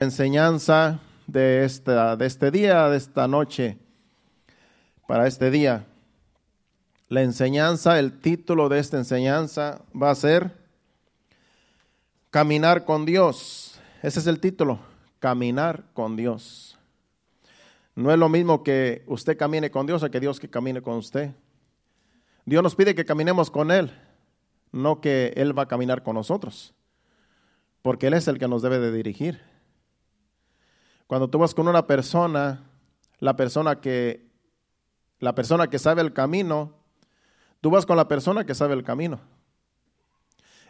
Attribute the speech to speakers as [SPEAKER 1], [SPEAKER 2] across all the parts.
[SPEAKER 1] enseñanza de, esta, de este día, de esta noche, para este día. La enseñanza, el título de esta enseñanza va a ser Caminar con Dios. Ese es el título, Caminar con Dios. No es lo mismo que usted camine con Dios a que Dios que camine con usted. Dios nos pide que caminemos con Él, no que Él va a caminar con nosotros, porque Él es el que nos debe de dirigir. Cuando tú vas con una persona, la persona que la persona que sabe el camino, tú vas con la persona que sabe el camino.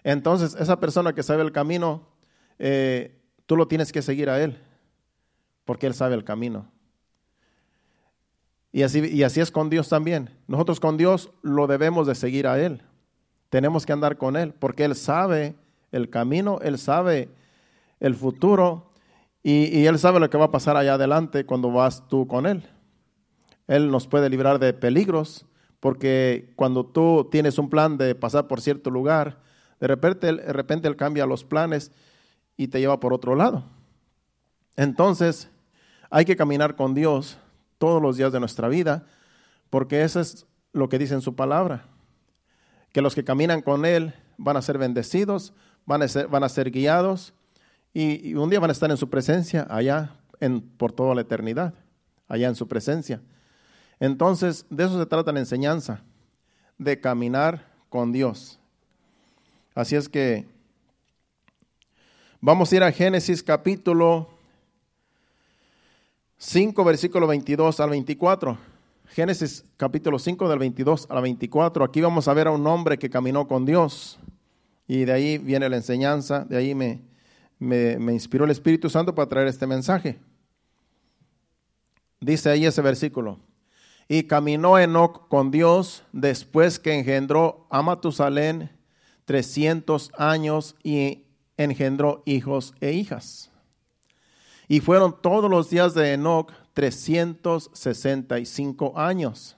[SPEAKER 1] Entonces, esa persona que sabe el camino, eh, tú lo tienes que seguir a él, porque él sabe el camino. Y así, y así es con Dios también. Nosotros con Dios lo debemos de seguir a Él. Tenemos que andar con Él, porque Él sabe el camino, Él sabe el futuro y, Él sabe lo que va a pasar allá adelante cuando vas tú con Él. Él nos puede librar de peligros, porque cuando tú tienes un plan de pasar por cierto lugar, de repente, de repente Él cambia los planes y te lleva por otro lado. Entonces, hay que caminar con Dios todos los días de nuestra vida, porque eso es lo que dice en su palabra, que los que caminan con Él van a ser bendecidos, van a ser, van a ser guiados y, un día van a estar en su presencia, allá en, por toda la eternidad, allá en su presencia. Entonces, de eso se trata la enseñanza, de caminar con Dios. Así es que vamos a ir a Génesis capítulo 5, versículo 22 al 24. Génesis capítulo 5 del 22 al 24. Aquí vamos a ver a un hombre que caminó con Dios. Y de ahí viene la enseñanza, de ahí me, me, inspiró el Espíritu Santo para traer este mensaje. Dice ahí ese versículo. Y caminó Enoch con Dios después que engendró a Matusalén 300 años y engendró hijos e hijas. Y fueron todos los días de Enoch 365 años.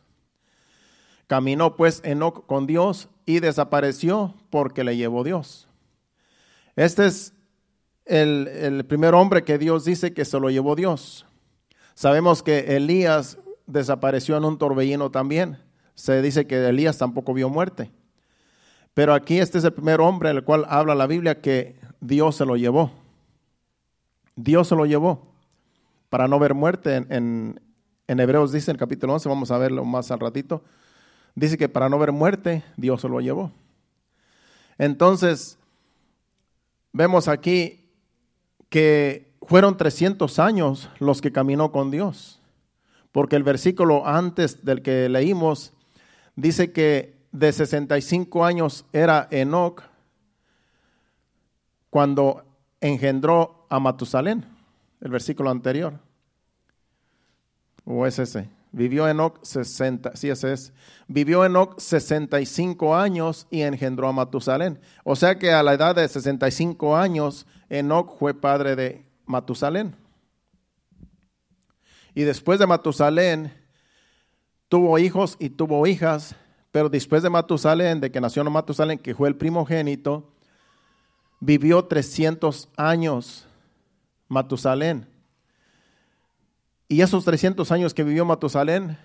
[SPEAKER 1] Caminó pues Enoch con Dios y desapareció porque le llevó Dios. Este es el, primer hombre que Dios dice que se lo llevó Dios. Sabemos que Elías desapareció en un torbellino también. Se dice que Elías tampoco vio muerte. Pero aquí este es el primer hombre el cual habla la Biblia que Dios se lo llevó. Dios se lo llevó para no ver muerte. En, en, Hebreos dice en el capítulo 11, vamos a verlo más al ratito, dice que para no ver muerte Dios se lo llevó. Entonces, vemos aquí que fueron 300 años los que caminó con Dios. Porque el versículo antes del que leímos dice que de 65 años era Enoch cuando engendró a Matusalén, el versículo anterior. ¿O es ese? Vivió Enoch 60, sí ese es. Vivió Enoch 65 años y engendró a Matusalén. O sea que a la edad de 65 años Enoch fue padre de Matusalén. Y después de Matusalén tuvo hijos y tuvo hijas, pero después de Matusalén, de que nació Matusalén, que fue el primogénito, vivió 300 años Matusalén. Y esos 300 años que vivió Matusalén,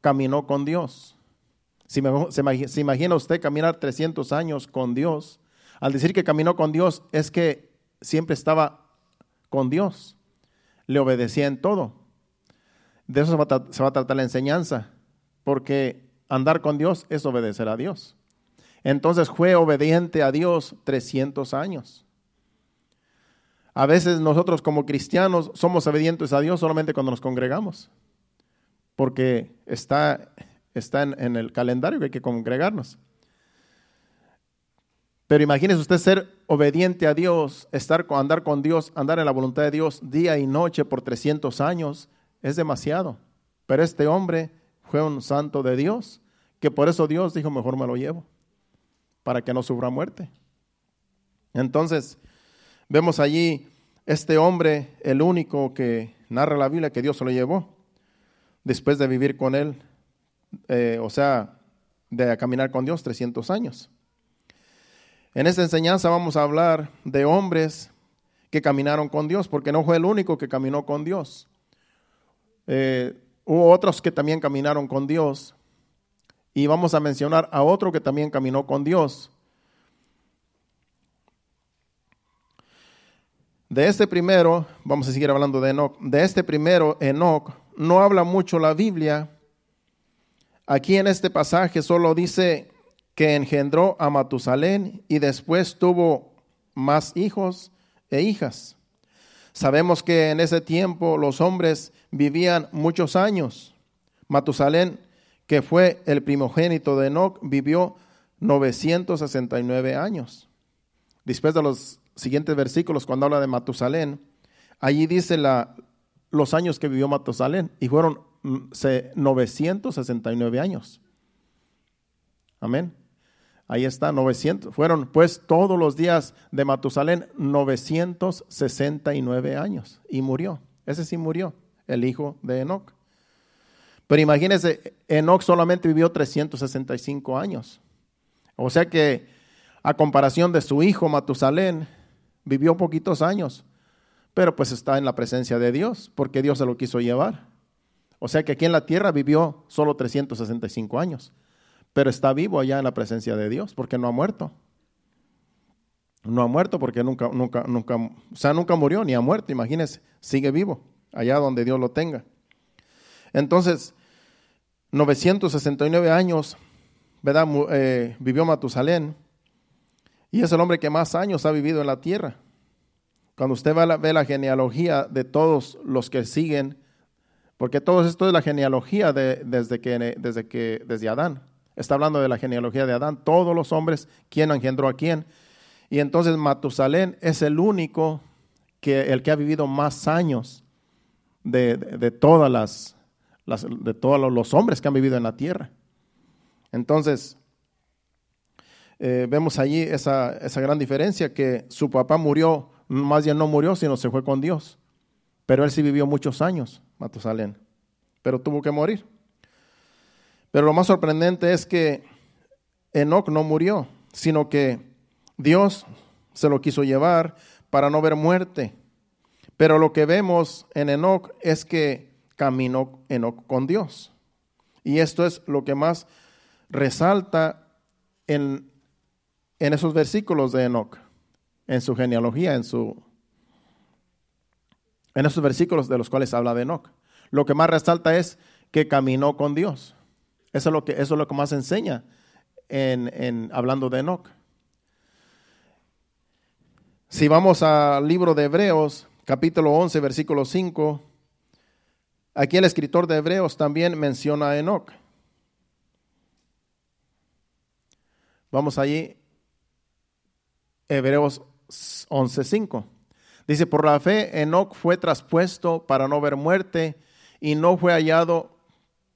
[SPEAKER 1] caminó con Dios. Si se imagina usted caminar 300 años con Dios, al decir que caminó con Dios es que siempre estaba con Dios, le obedecía en todo. De eso se va, a tratar la enseñanza, porque andar con Dios es obedecer a Dios. Entonces fue obediente a Dios 300 años. A veces nosotros como cristianos somos obedientes a Dios solamente cuando nos congregamos, porque está, está en el calendario que hay que congregarnos. Pero imagínese usted ser obediente a Dios, estar andar con Dios, andar en la voluntad de Dios día y noche por 300 años, es demasiado. Pero este hombre fue un santo de Dios, que por eso Dios dijo, mejor me lo llevo, para que no sufra muerte. Entonces, vemos allí este hombre, el único que narra la Biblia, que Dios lo llevó, después de vivir con él, eh, o sea, de caminar con Dios 300 años. En esta enseñanza vamos a hablar de hombres que caminaron con Dios, porque no fue el único que caminó con Dios. Eh, hubo otros que también caminaron con Dios. Y vamos a mencionar a otro que también caminó con Dios. De este primero, vamos a seguir hablando de Enoch. De este primero, Enoch, no habla mucho la Biblia. Aquí en este pasaje solo dice que engendró a Matusalén y después tuvo más hijos e hijas. Sabemos que en ese tiempo los hombres vivían muchos años. Matusalén, que fue el primogénito de Enoch, vivió 969 años. Después de los siguientes versículos, cuando habla de Matusalén, allí dice la, los años que vivió Matusalén y fueron 969 mm, años. Amén. Ahí está, 900. Fueron pues todos los días de Matusalén 969 años y murió. Ese sí murió, el hijo de Enoch. Pero imagínense, Enoch solamente vivió 365 años. O sea que a comparación de su hijo Matusalén, vivió poquitos años, pero pues está en la presencia de Dios, porque Dios se lo quiso llevar. O sea que aquí en la tierra vivió solo 365 años pero está vivo allá en la presencia de Dios porque no ha muerto. No ha muerto porque nunca, nunca, nunca, sea, nunca murió ni ha muerto, imagínense, sigue vivo allá donde Dios lo tenga. Entonces, 969 años, ¿verdad? Eh, vivió Matusalén y es el hombre que más años ha vivido en la tierra. Cuando usted ve la, ve la genealogía de todos los que siguen, porque todo esto es la genealogía de, desde, que, desde, que, desde Adán. Está hablando de la genealogía de Adán, todos los hombres, quién engendró a quién. Y entonces Matusalén es el único que el que ha vivido más años de, todas las, de todos los hombres que han vivido en la tierra. Entonces, eh, vemos allí esa, esa gran diferencia que su papá murió, más bien no murió, sino se fue con Dios. Pero él sí vivió muchos años, Matusalén, pero tuvo que morir. Pero lo más sorprendente es que Enoch no murió, sino que Dios se lo quiso llevar para no ver muerte. Pero lo que vemos en Enoch es que caminó Enoch con Dios. Y esto es lo que más resalta en, en esos versículos de Enoch, en su genealogía, en, su, en esos versículos de los cuales habla de Enoch. Lo que más resalta es que caminó con Dios. Eso es lo que, eso es lo que más enseña en, hablando de Enoch. Si vamos al libro de Hebreos, capítulo 11, versículo 5, aquí el escritor de Hebreos también menciona a Enoch. Vamos allí, Hebreos 11, 5. Dice, por la fe Enoch fue traspuesto para no ver muerte y no fue hallado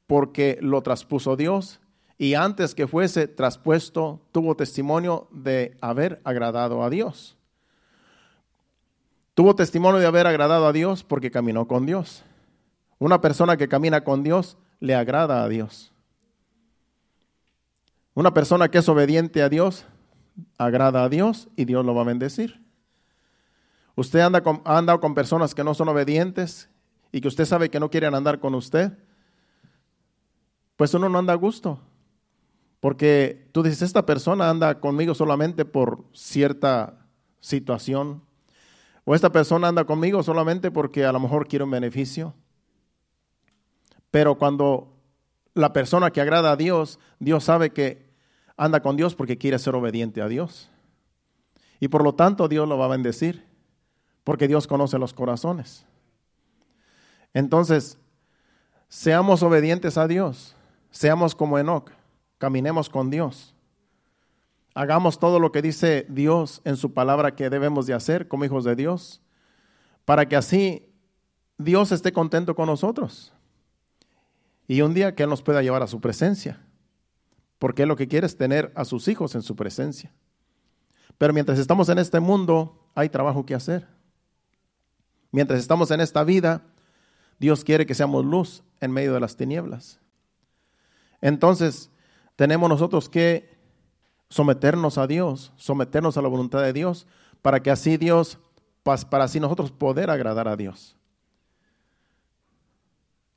[SPEAKER 1] porque lo traspuso Dios y antes que fuese traspuesto tuvo testimonio de haber agradado a Dios. Tuvo testimonio de haber agradado a Dios porque caminó con Dios. Una persona que camina con Dios le agrada a Dios. Una persona que es obediente a Dios agrada a Dios y Dios lo va a bendecir. Usted anda con, ha andado con personas que no son obedientes y que usted sabe que no quieren andar con usted pues uno no anda a gusto. Porque tú dices, esta persona anda conmigo solamente por cierta situación. O esta persona anda conmigo solamente porque a lo mejor quiere un beneficio. Pero cuando la persona que agrada a Dios, Dios sabe que anda con Dios porque quiere ser obediente a Dios. Y por lo tanto Dios lo va a bendecir, porque Dios conoce los corazones. Entonces, seamos obedientes a Dios. Seamos como Enoch, caminemos con Dios. Hagamos todo lo que dice Dios en su palabra que debemos de hacer como hijos de Dios, para que así Dios esté contento con nosotros. Y un día que Él nos pueda llevar a su presencia, porque lo que quiere es tener a sus hijos en su presencia. Pero mientras estamos en este mundo, hay trabajo que hacer. Mientras estamos en esta vida, Dios quiere que seamos luz en medio de las tinieblas. Entonces, tenemos nosotros que someternos a Dios, someternos a la voluntad de Dios, para que así Dios para así nosotros poder agradar a Dios.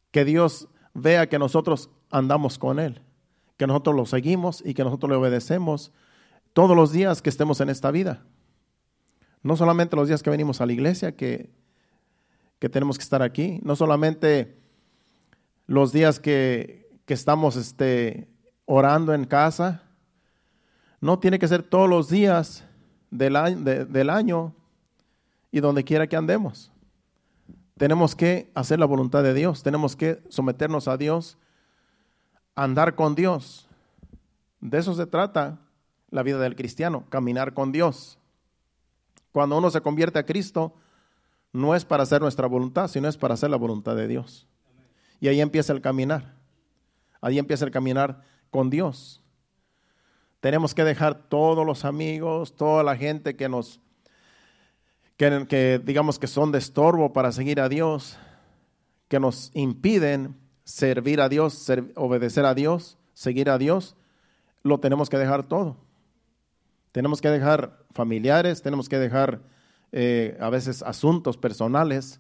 [SPEAKER 1] Que Dios vea que nosotros andamos con Él, que nosotros lo seguimos y que nosotros le obedecemos todos los días que estemos en esta vida. No solamente los días que venimos a la iglesia, que, que tenemos que estar aquí, no solamente los días que, que estamos este, orando en casa, no tiene que ser todos los días del año, del año y donde quiera que andemos. Tenemos que hacer la voluntad de Dios, tenemos que someternos a Dios, andar con Dios. De eso se trata la vida del cristiano, caminar con Dios. Cuando uno se convierte a Cristo, no es para hacer nuestra voluntad, sino es para hacer la voluntad de Dios. Y ahí empieza el caminar. Ahí empieza el caminar con Dios. Tenemos que dejar todos los amigos, toda la gente que nos, que, digamos que son de estorbo para seguir a Dios, que nos impiden servir a Dios, obedecer a Dios, seguir a Dios, lo tenemos que dejar todo. Tenemos que dejar familiares, tenemos que dejar eh, a veces asuntos personales,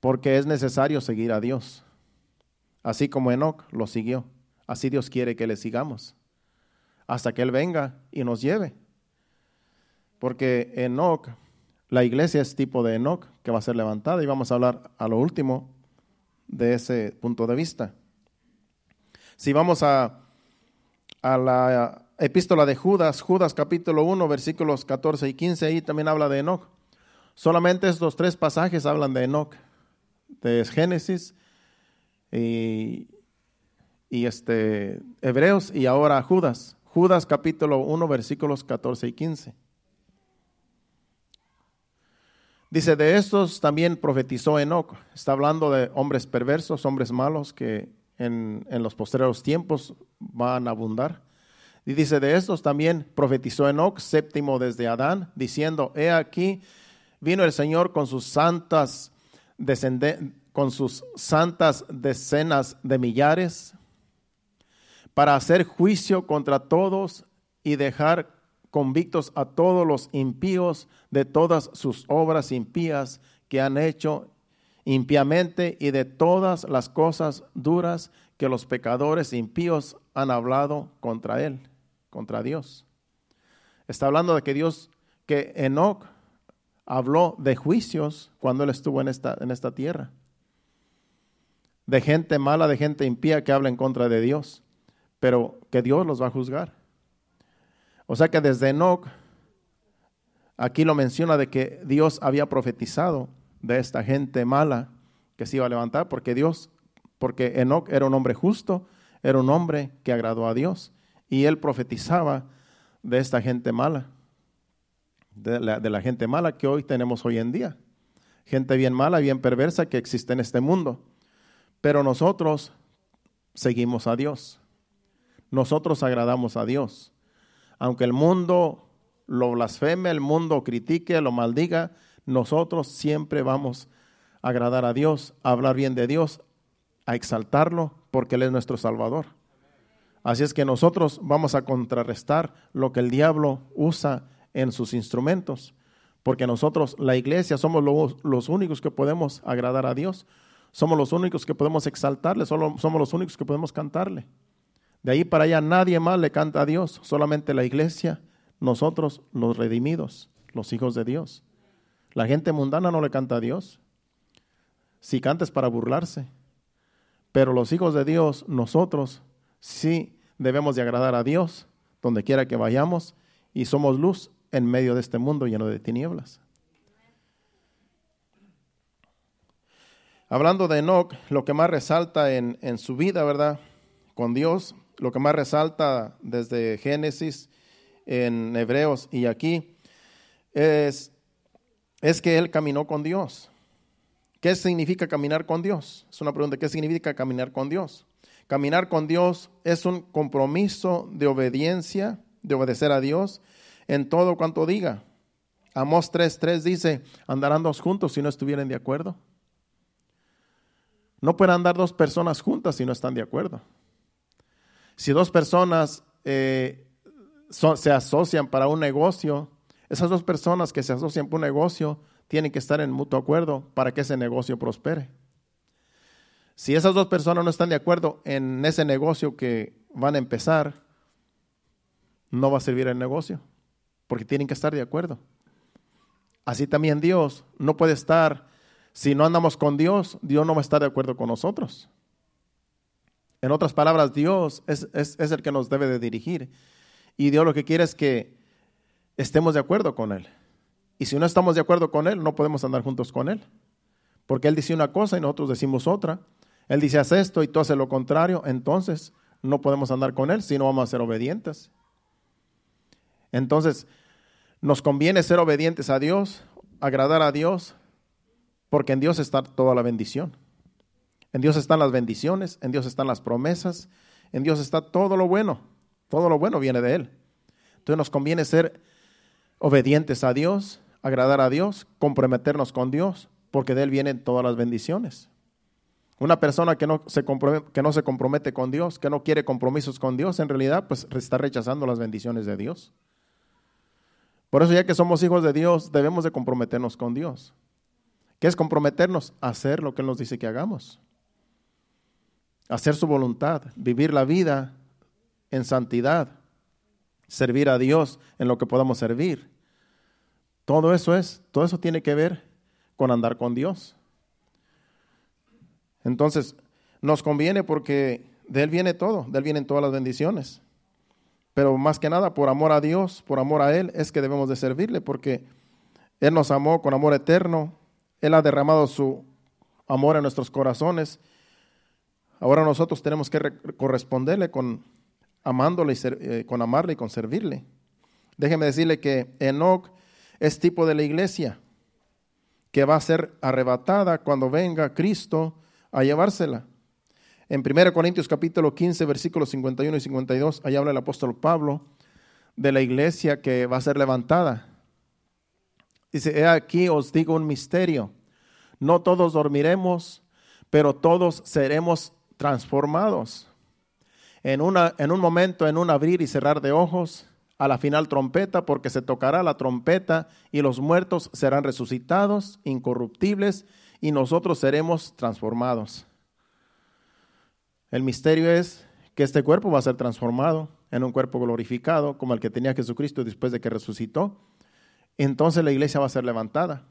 [SPEAKER 1] porque es necesario seguir a Dios. Así como Enoch lo siguió, así Dios quiere que le sigamos, hasta que Él venga y nos lleve. Porque Enoch, la iglesia es tipo de Enoch que va a ser levantada y vamos a hablar a lo último de ese punto de vista. Si vamos a, a la epístola de Judas, Judas capítulo 1, versículos 14 y 15, ahí también habla de Enoch. Solamente estos tres pasajes hablan de Enoch, de Génesis y, y este, Hebreos y ahora Judas. Judas capítulo 1, versículos 14 y 15. Dice, de estos también profetizó Enoch. Está hablando de hombres perversos, hombres malos que en, en los posteriores tiempos van a abundar. Y dice, de estos también profetizó Enoch, séptimo desde Adán, diciendo, he aquí, vino el Señor con sus santas con sus santas decenas de millares, para hacer juicio contra todos y dejar convictos a todos los impíos de todas sus obras impías que han hecho impíamente y de todas las cosas duras que los pecadores impíos han hablado contra él contra Dios. Está hablando de que Dios, que Enoch habló de juicios cuando él estuvo en esta, en esta tierra. De gente mala, de gente impía que habla en contra de Dios, pero que Dios los va a juzgar. O sea que desde Enoch, aquí lo menciona de que Dios había profetizado de esta gente mala que se iba a levantar, porque Dios, porque Enoch era un hombre justo, era un hombre que agradó a Dios. Y él profetizaba de esta gente mala, de la, gente mala que hoy tenemos hoy en día. Gente bien mala, bien perversa que existe en este mundo. Pero nosotros seguimos a Dios. Nosotros agradamos a Dios. Aunque el mundo lo blasfeme, el mundo critique, lo maldiga, nosotros siempre vamos a agradar a Dios, a hablar bien de Dios, a exaltarlo, porque Él es nuestro Salvador. Así es que nosotros vamos a contrarrestar lo que el diablo usa en sus instrumentos, porque nosotros, la iglesia, somos los, únicos que podemos agradar a Dios, somos los únicos que podemos exaltarle, somos los únicos que podemos cantarle. De ahí para allá nadie más le canta a Dios, solamente la iglesia, nosotros los redimidos, los hijos de Dios. La gente mundana no le canta a Dios. Si canta es para burlarse. Pero los hijos de Dios, nosotros, sí debemos de agradar a Dios donde quiera que vayamos y somos luz en medio de este mundo lleno de tinieblas. Hablando de Enoch, lo que más resalta en, en su vida, ¿verdad? Con Dios, lo que más resalta desde Génesis, en Hebreos y aquí, es, es que él caminó con Dios. ¿Qué significa caminar con Dios? Es una pregunta, ¿qué significa caminar con Dios? Caminar con Dios es un compromiso de obediencia, de obedecer a Dios en todo cuanto diga. Amós 3.3 dice, andarán dos juntos si no estuvieran de acuerdo. No pueden andar dos personas juntas si no están de acuerdo. Si dos personas eh, se asocian para un negocio, Esas dos personas que se asocian por un negocio tienen que estar en mutuo acuerdo para que ese negocio prospere. Si esas dos personas no están de acuerdo en ese negocio que van a empezar, no va a servir el negocio, porque tienen que estar de acuerdo. Así también Dios no puede estar, si no andamos con Dios, Dios no va a estar de acuerdo con nosotros. En otras palabras, Dios es, el que nos debe de dirigir. Y Dios lo que quiere es que estemos de acuerdo con Él. Y si no estamos de acuerdo con Él, no podemos andar juntos con Él. Porque Él dice una cosa y nosotros decimos otra. Él dice, haz esto y tú haces lo contrario. Entonces, no podemos andar con Él si no vamos a ser obedientes. Entonces, nos conviene ser obedientes a Dios, agradar a Dios, porque en Dios está toda la bendición. En Dios están las bendiciones, en Dios están las promesas, en Dios está todo lo bueno. Todo lo bueno viene de Él. Entonces nos conviene ser obedientes a Dios, agradar a Dios, comprometernos con Dios, porque de Él vienen todas las bendiciones. Una persona que no, se compromete, que no se compromete con Dios, que no quiere compromisos con Dios, en realidad pues está rechazando las bendiciones de Dios. Por eso ya que somos hijos de Dios, debemos de comprometernos con Dios. ¿Qué es comprometernos? Hacer lo que Él nos dice que hagamos. Hacer su voluntad, vivir la vida en santidad, servir a Dios en lo que podamos servir. Todo eso es, todo eso tiene que ver con andar con Dios. Entonces, nos conviene porque de Él viene todo, de Él vienen todas las bendiciones. Pero más que nada, por amor a Dios, por amor a Él, es que debemos de servirle, porque Él nos amó con amor eterno, Él ha derramado su amor en nuestros corazones. Ahora nosotros tenemos que corresponderle con y eh, con amarle y con servirle. Déjeme decirle que Enoch es tipo de la iglesia que va a ser arrebatada cuando venga Cristo a llevársela. En 1 Corintios capítulo 15, versículos 51 y 52, ahí habla el apóstol Pablo de la iglesia que va a ser levantada. Dice, he aquí os digo un misterio. No todos dormiremos, pero todos seremos transformados en, una, en un momento, en un abrir y cerrar de ojos, a la final trompeta, porque se tocará la trompeta y los muertos serán resucitados, incorruptibles, y nosotros seremos transformados. El misterio es que este cuerpo va a ser transformado en un cuerpo glorificado, como el que tenía Jesucristo después de que resucitó. Entonces la iglesia va a ser levantada.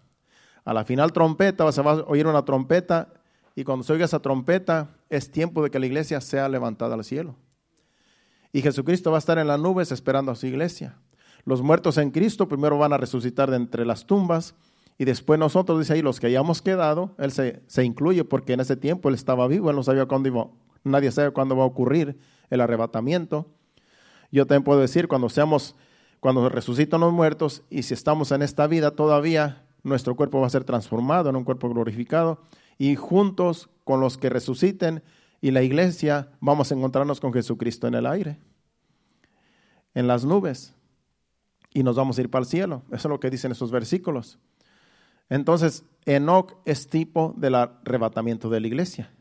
[SPEAKER 1] A la final trompeta, se va a oír una trompeta, y cuando se oiga esa trompeta, es tiempo de que la iglesia sea levantada al cielo. Y Jesucristo va a estar en las nubes esperando a su iglesia. Los muertos en Cristo primero van a resucitar de entre las tumbas y después nosotros, dice ahí, los que hayamos quedado, Él se, se incluye porque en ese tiempo Él estaba vivo, Él no sabía cuándo iba, nadie sabe cuándo va a ocurrir el arrebatamiento. Yo también puedo decir, cuando seamos, cuando resucitan los muertos y si estamos en esta vida todavía, nuestro cuerpo va a ser transformado en un cuerpo glorificado y juntos con los que resuciten y la iglesia vamos a encontrarnos con Jesucristo en el aire, en las nubes, y nos vamos a ir para el cielo. Eso es lo que dicen esos versículos. Entonces, Enoch es tipo del arrebatamiento de la iglesia,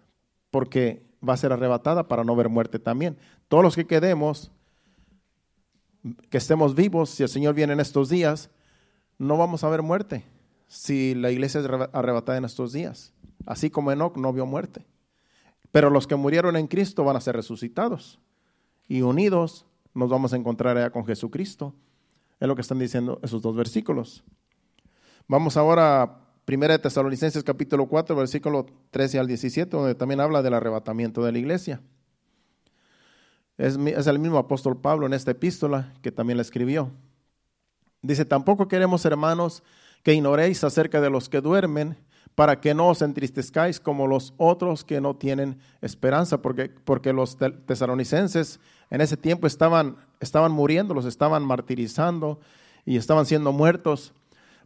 [SPEAKER 1] porque va a ser arrebatada para no ver muerte también. Todos los que quedemos, que estemos vivos, si el Señor viene en estos días, no vamos a ver muerte si la iglesia es arrebatada en estos días. Así como Enoch no vio muerte. Pero los que murieron en Cristo van a ser resucitados y unidos nos vamos a encontrar allá con Jesucristo. Es lo que están diciendo esos dos versículos. Vamos ahora a 1 Tesalonicenses capítulo 4, versículo 13 al 17, donde también habla del arrebatamiento de la iglesia. Es, es el mismo apóstol Pablo en esta epístola que también la escribió. Dice, tampoco queremos, hermanos, que ignoréis acerca de los que duermen para que no os entristezcáis como los otros que no tienen esperanza, porque, porque los tesalonicenses en ese tiempo estaban, estaban muriendo, los estaban martirizando y estaban siendo muertos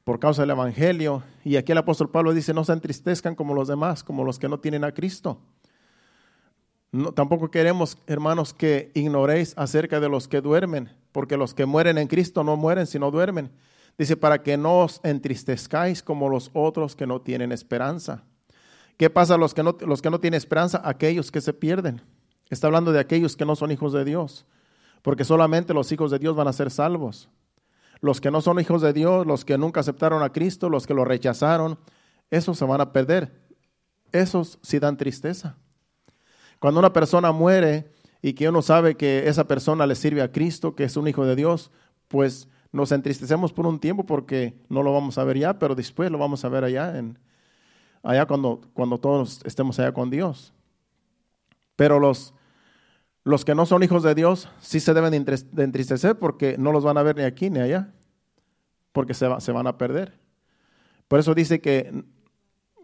[SPEAKER 1] por causa del Evangelio. Y aquí el apóstol Pablo dice, no se entristezcan como los demás, como los que no tienen a Cristo. No, tampoco queremos, hermanos, que ignoréis acerca de los que duermen, porque los que mueren en Cristo no mueren, sino duermen. Dice, para que no os entristezcáis como los otros que no tienen esperanza. ¿Qué pasa a los que no, los que no tienen esperanza? Aquellos que se pierden. Está hablando de aquellos que no son hijos de Dios, porque solamente los hijos de Dios van a ser salvos. los que no son hijos de Dios, los que nunca aceptaron a Cristo, los que lo rechazaron, esos se van a perder. Esos sí dan tristeza. Cuando una persona muere y que uno sabe que esa persona le sirve a Cristo, que es un hijo de Dios, pues nos entristecemos por un tiempo porque no lo vamos a ver ya, pero después lo vamos a ver allá, en, allá cuando, cuando todos estemos allá con Dios. Pero los, los que no son hijos de Dios sí se deben de entristecer porque no los van a ver ni aquí ni allá, porque se, se van a perder. Por eso dice que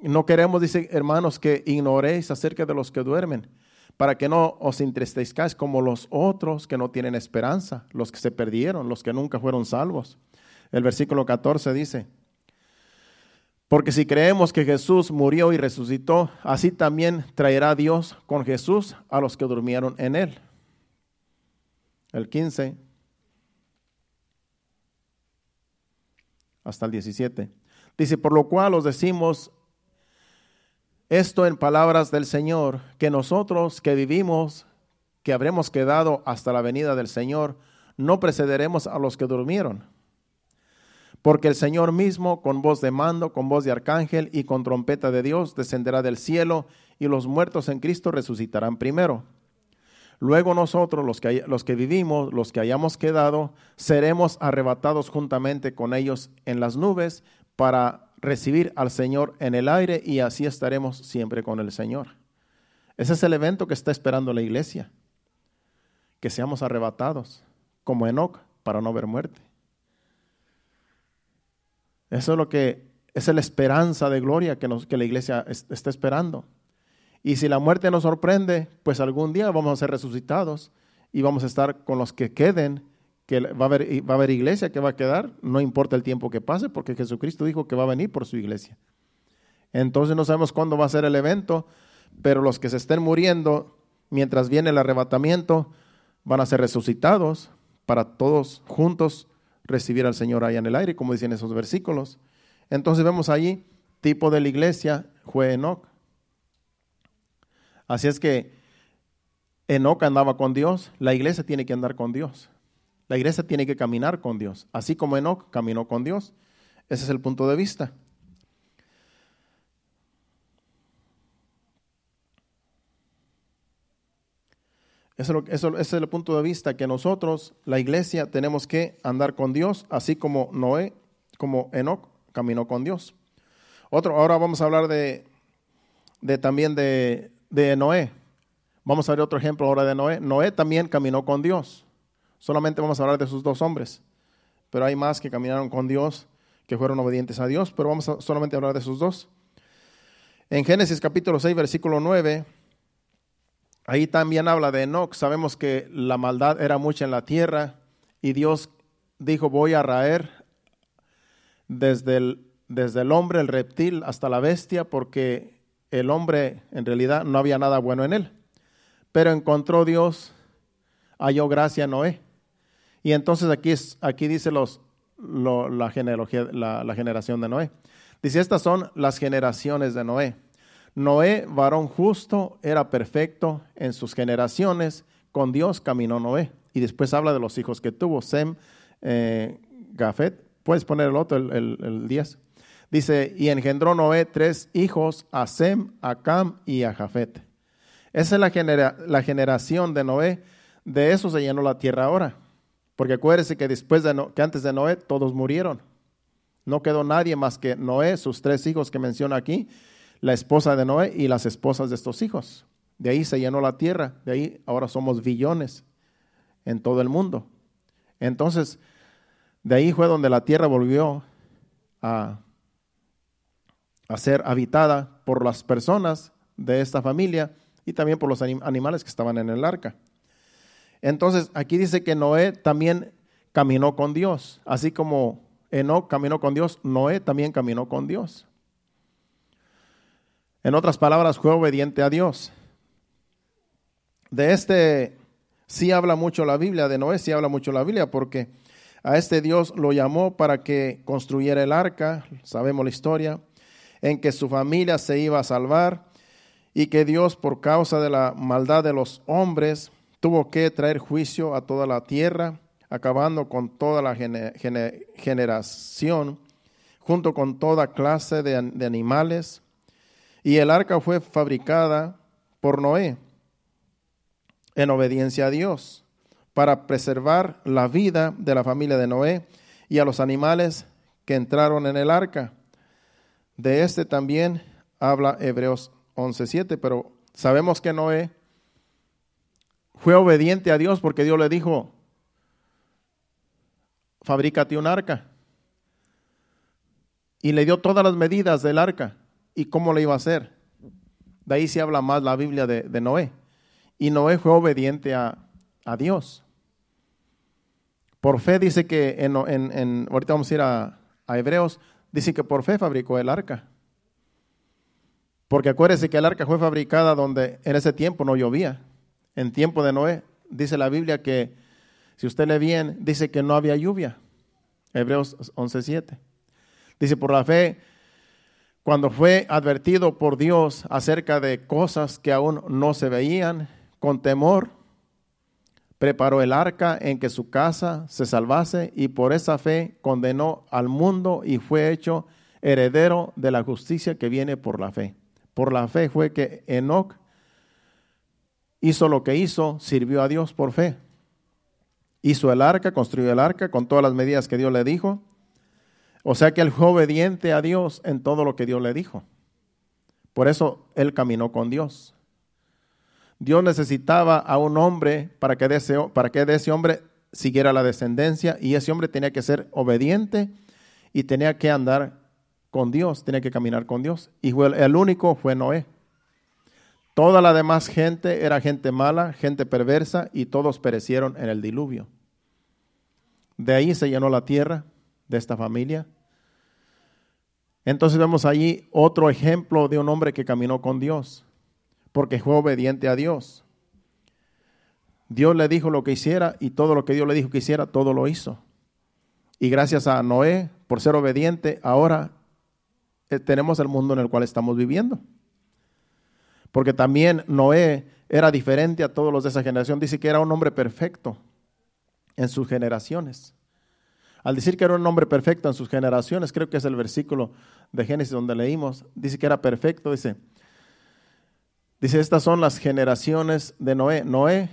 [SPEAKER 1] no queremos, dice hermanos, que ignoréis acerca de los que duermen, para que no os entristezcáis como los otros que no tienen esperanza, los que se perdieron, los que nunca fueron salvos. El versículo 14 dice, porque si creemos que Jesús murió y resucitó, así también traerá Dios con Jesús a los que durmieron en él. El 15 hasta el 17. Dice, por lo cual os decimos esto en palabras del Señor, que nosotros que vivimos, que habremos quedado hasta la venida del Señor, no precederemos a los que durmieron. Porque el Señor mismo, con voz de mando, con voz de arcángel y con trompeta de Dios, descenderá del cielo y los muertos en Cristo resucitarán primero. Luego nosotros, los que, los que vivimos, los que hayamos quedado, seremos arrebatados juntamente con ellos en las nubes para recibir al Señor en el aire y así estaremos siempre con el Señor. Ese es el evento que está esperando la iglesia, que seamos arrebatados como Enoch para no ver muerte. Eso es lo que es la esperanza de gloria que, la iglesia está esperando. Y si la muerte nos sorprende, pues algún día vamos a ser resucitados y vamos a estar con los que queden que va a, haber, va a haber iglesia que va a quedar, no importa el tiempo que pase, porque Jesucristo dijo que va a venir por su iglesia. Entonces no sabemos cuándo va a ser el evento, pero los que se estén muriendo mientras viene el arrebatamiento van a ser resucitados para todos juntos recibir al Señor allá en el aire, como dicen esos versículos. Entonces vemos allí, tipo de la iglesia fue Enoch. Así es que Enoch andaba con Dios, la iglesia tiene que andar con Dios. La iglesia tiene que caminar con Dios, así como Enoch caminó con Dios. Ese es el punto de vista. Eso, ese es el punto de vista que nosotros, la iglesia, tenemos que andar con Dios, así como Noé, como Enoch caminó con Dios. Otro, ahora vamos a hablar de, de también de, de Noé. Vamos a ver otro ejemplo ahora de Noé. Noé también caminó con Dios. Solamente vamos a hablar de esos dos hombres, pero hay más que caminaron con Dios, que fueron obedientes a Dios, pero vamos a solamente hablar de esos dos. En Génesis capítulo 6, versículo 9, ahí también habla de Enoch. Sabemos que la maldad era mucha en la tierra y Dios dijo, voy a raer desde desde el hombre, el reptil, hasta la bestia, porque el hombre en realidad no había nada bueno en él. Pero encontró Dios, halló gracia a Noé y entonces aquí, aquí dice los, la, genealogía, la, generación de Noé. Dice, estas son las generaciones de Noé. Noé, varón justo, era perfecto en sus generaciones, con Dios caminó Noé. Y después habla de los hijos que tuvo, Sem, eh, Gafet. Puedes poner el otro, el 10. Dice, y engendró Noé tres hijos, a Sem, a Cam y a Jafet. Esa es la, la generación de Noé. De eso se llenó la tierra ahora. Porque acuérdese que después de que antes de Noé todos murieron. No quedó nadie más que Noé, sus tres hijos que menciona aquí, la esposa de Noé y las esposas de estos hijos. De ahí se llenó la tierra, de ahí ahora somos billones en todo el mundo. Entonces, de ahí fue donde la tierra volvió a, a ser habitada por las personas de esta familia y también por los animales que estaban en el arca. Entonces, aquí dice que Noé también caminó con Dios, así como Enoch caminó con Dios, Noé también caminó con Dios. En otras palabras, fue obediente a Dios. De este sí habla mucho la Biblia, de Noé sí habla mucho la Biblia, porque a este Dios lo llamó para que construyera el arca, sabemos la historia, en que su familia se iba a salvar y que Dios, por causa de la maldad de los hombres, tuvo que traer juicio a toda la tierra acabando con toda la generación, junto con toda clase de, de animales. Y el arca fue fabricada por Noé en obediencia a Dios para preservar la vida de la familia de Noé y a los animales que entraron en el arca. De este también habla Hebreos 11:7, pero sabemos que Noé fue obediente a Dios porque Dios le dijo, fabrícate un arca. Y le dio todas las medidas del arca y cómo le iba a hacer. De ahí se habla más la Biblia de, Noé. Y Noé fue obediente a, Dios. Por fe dice que, en, en, ahorita vamos a ir a, a Hebreos, dice que por fe fabricó el arca. Porque acuérdese que el arca fue fabricada donde en ese tiempo no llovía. En tiempo de Noé, dice la Biblia que, si usted lee bien, dice que no había lluvia. Hebreos 11.7. Dice, por la fe, cuando fue advertido por Dios acerca de cosas que aún no se veían, con temor, preparó el arca en que su casa se salvase y por esa fe condenó al mundo y fue hecho heredero de la justicia que viene por la fe. Por la fe fue que Enoch hizo lo que hizo, sirvió a Dios por fe. Hizo el arca, construyó el arca con todas las medidas que Dios le dijo. O sea que él fue obediente a Dios en todo lo que Dios le dijo. Por eso él caminó con Dios. Dios necesitaba a un hombre para que de ese, para que ese hombre siguiera la descendencia y ese hombre tenía que ser obediente y tenía que andar con Dios, tenía que caminar con Dios. Y el único fue Noé. Toda la demás gente era gente mala, gente perversa, y todos perecieron en el diluvio. De ahí se llenó la tierra de esta familia. Entonces vemos allí otro ejemplo de un hombre que caminó con Dios, porque fue obediente a Dios. Dios le dijo lo que hiciera y todo lo que Dios le dijo que hiciera, todo lo hizo. Y gracias a Noé, por ser obediente, ahora eh, tenemos el mundo en el cual estamos viviendo. Porque también Noé era diferente a todos los de esa generación. Dice que era un hombre perfecto en sus generaciones. Al decir que era un hombre perfecto en sus generaciones, creo que es el versículo de Génesis donde leímos, dice que era perfecto, dice, dice, estas son las generaciones de Noé. Noé,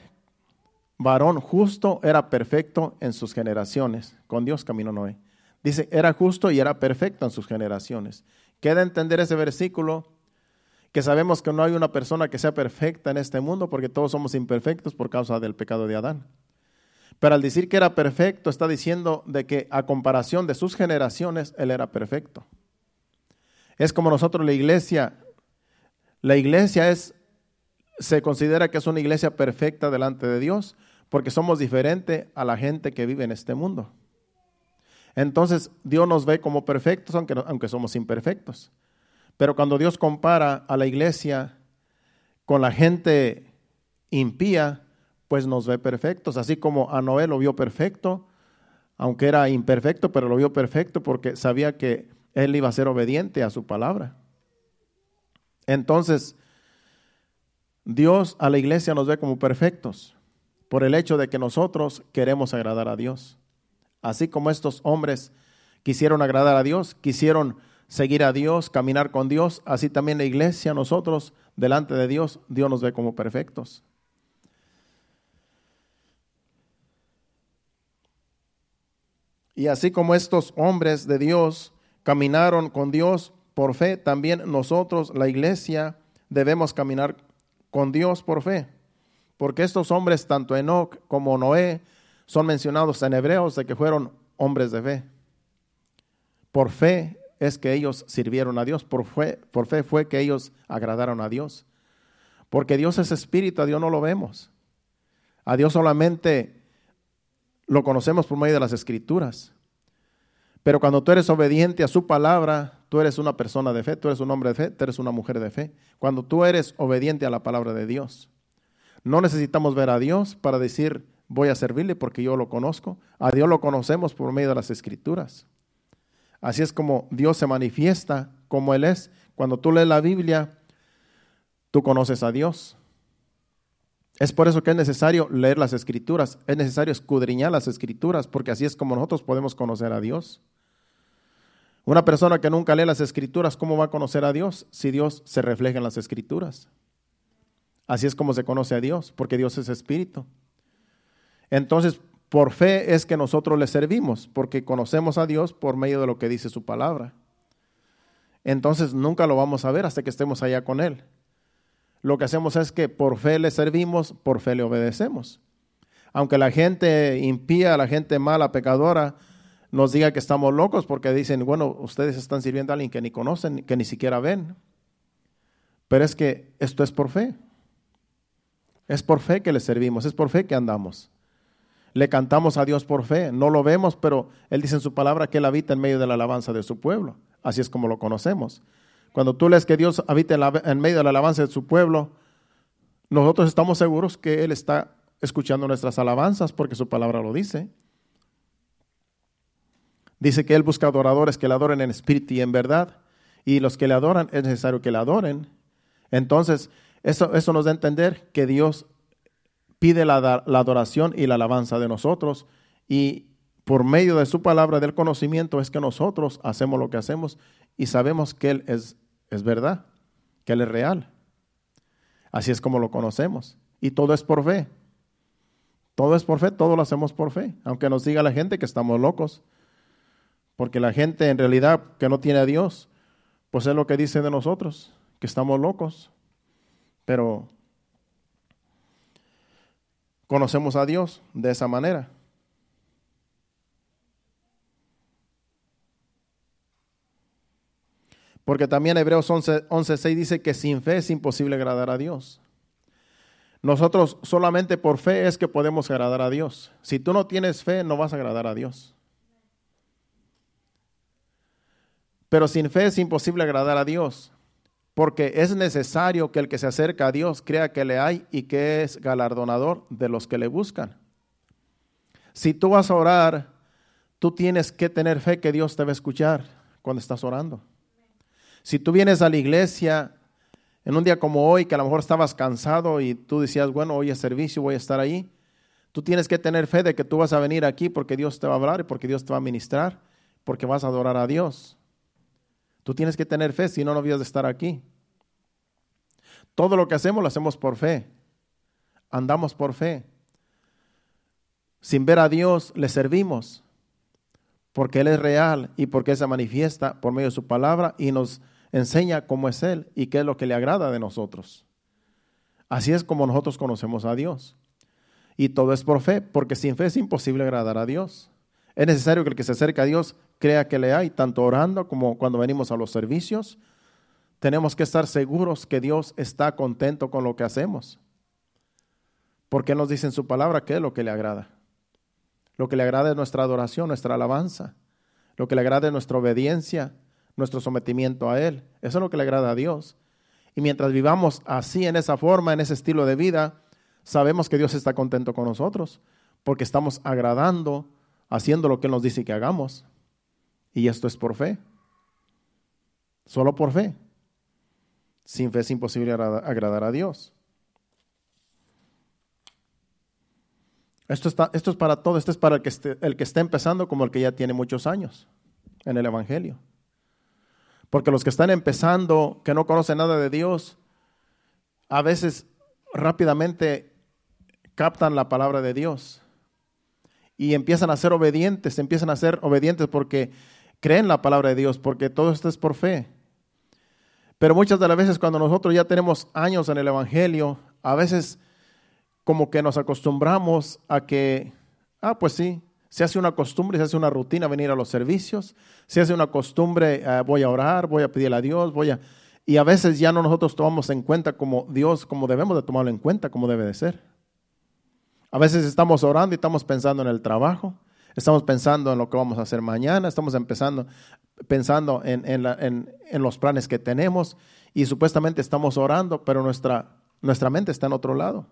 [SPEAKER 1] varón justo, era perfecto en sus generaciones. Con Dios caminó Noé. Dice, era justo y era perfecto en sus generaciones. Queda entender ese versículo que sabemos que no hay una persona que sea perfecta en este mundo porque todos somos imperfectos por causa del pecado de Adán. Pero al decir que era perfecto, está diciendo de que a comparación de sus generaciones, él era perfecto. Es como nosotros la iglesia. La iglesia es, se considera que es una iglesia perfecta delante de Dios porque somos diferentes a la gente que vive en este mundo. Entonces Dios nos ve como perfectos, aunque, aunque somos imperfectos. Pero cuando Dios compara a la iglesia con la gente impía, pues nos ve perfectos. Así como a Noé lo vio perfecto, aunque era imperfecto, pero lo vio perfecto porque sabía que él iba a ser obediente a su palabra. Entonces, Dios a la iglesia nos ve como perfectos por el hecho de que nosotros queremos agradar a Dios. Así como estos hombres quisieron agradar a Dios, quisieron seguir a Dios, caminar con Dios, así también la iglesia, nosotros, delante de Dios, Dios nos ve como perfectos. Y así como estos hombres de Dios caminaron con Dios por fe, también nosotros, la iglesia, debemos caminar con Dios por fe. Porque estos hombres, tanto Enoch como Noé, son mencionados en Hebreos de que fueron hombres de fe. Por fe es que ellos sirvieron a Dios, por fe, por fe fue que ellos agradaron a Dios. Porque Dios es espíritu, a Dios no lo vemos. A Dios solamente lo conocemos por medio de las escrituras. Pero cuando tú eres obediente a su palabra, tú eres una persona de fe, tú eres un hombre de fe, tú eres una mujer de fe. Cuando tú eres obediente a la palabra de Dios. No necesitamos ver a Dios para decir, voy a servirle porque yo lo conozco. A Dios lo conocemos por medio de las escrituras. Así es como Dios se manifiesta como Él es. Cuando tú lees la Biblia, tú conoces a Dios. Es por eso que es necesario leer las escrituras, es necesario escudriñar las escrituras, porque así es como nosotros podemos conocer a Dios. Una persona que nunca lee las escrituras, ¿cómo va a conocer a Dios si Dios se refleja en las escrituras? Así es como se conoce a Dios, porque Dios es espíritu. Entonces, por fe es que nosotros le servimos, porque conocemos a Dios por medio de lo que dice su palabra. Entonces, nunca lo vamos a ver hasta que estemos allá con Él. Lo que hacemos es que por fe le servimos, por fe le obedecemos. Aunque la gente impía, la gente mala, pecadora, nos diga que estamos locos porque dicen, bueno, ustedes están sirviendo a alguien que ni conocen, que ni siquiera ven. Pero es que esto es por fe. Es por fe que le servimos, es por fe que andamos. Le cantamos a Dios por fe. No lo vemos, pero Él dice en su palabra que Él habita en medio de la alabanza de su pueblo. Así es como lo conocemos. Cuando tú lees que Dios habita en, medio de la alabanza de su pueblo, nosotros estamos seguros que Él está escuchando nuestras alabanzas porque su palabra lo dice. Dice que Él busca adoradores que le adoren en espíritu y en verdad. Y los que le adoran es necesario que le adoren. Entonces, eso, eso nos da a entender que Dios pide la, adoración y la alabanza de nosotros y por medio de su palabra del conocimiento es que nosotros hacemos lo que hacemos y sabemos que Él es, es verdad, que Él es real. Así es como lo conocemos. Y todo es por fe. Todo es por fe, todo lo hacemos por fe. Aunque nos diga la gente que estamos locos. Porque la gente en realidad que no tiene a Dios, pues es lo que dice de nosotros, que estamos locos. Pero conocemos a Dios de esa manera. Porque también Hebreos 11.6 dice que sin fe es imposible agradar a Dios. Nosotros solamente por fe es que podemos agradar a Dios. Si tú no tienes fe, no vas a agradar a Dios. Pero sin fe es imposible agradar a Dios porque es necesario que el que se acerca a Dios crea que le hay y que es galardonador de los que le buscan. Si tú vas a orar, tú tienes que tener fe que Dios te va a escuchar cuando estás orando. Si tú vienes a la iglesia en un día como hoy, que a lo mejor estabas cansado y tú decías, bueno, hoy es servicio, voy a estar ahí, tú tienes que tener fe de que tú vas a venir aquí porque Dios te va a hablar y porque Dios te va a ministrar, porque vas a adorar a Dios. Tú tienes que tener fe, si no, no habías de estar aquí. Todo lo que hacemos lo hacemos por fe. Andamos por fe. Sin ver a Dios, le servimos. Porque Él es real y porque Él se manifiesta por medio de su palabra y nos enseña cómo es Él y qué es lo que le agrada de nosotros. Así es como nosotros conocemos a Dios. Y todo es por fe, porque sin fe es imposible agradar a Dios. Es necesario que el que se acerca a Dios crea que le hay, tanto orando como cuando venimos a los servicios. Tenemos que estar seguros que Dios está contento con lo que hacemos. Porque nos dice en su palabra qué es lo que le agrada. Lo que le agrada es nuestra adoración, nuestra alabanza. Lo que le agrada es nuestra obediencia, nuestro sometimiento a Él. Eso es lo que le agrada a Dios. Y mientras vivamos así, en esa forma, en ese estilo de vida, sabemos que Dios está contento con nosotros, porque estamos agradando, haciendo lo que Él nos dice que hagamos. Y esto es por fe. Solo por fe. Sin fe es imposible agradar a Dios. Esto, está, esto es para todo, esto es para el que, esté, el que está empezando como el que ya tiene muchos años en el Evangelio. Porque los que están empezando, que no conocen nada de Dios, a veces rápidamente captan la palabra de Dios y empiezan a ser obedientes, empiezan a ser obedientes porque creen la palabra de Dios, porque todo esto es por fe. Pero muchas de las veces cuando nosotros ya tenemos años en el Evangelio, a veces como que nos acostumbramos a que, ah, pues sí, se hace una costumbre, se hace una rutina venir a los servicios, se hace una costumbre, eh, voy a orar, voy a pedirle a Dios, voy a... Y a veces ya no nosotros tomamos en cuenta como Dios, como debemos de tomarlo en cuenta, como debe de ser. A veces estamos orando y estamos pensando en el trabajo, estamos pensando en lo que vamos a hacer mañana, estamos empezando, pensando en, en, los planes que tenemos y supuestamente estamos orando, pero nuestra, nuestra mente está en otro lado.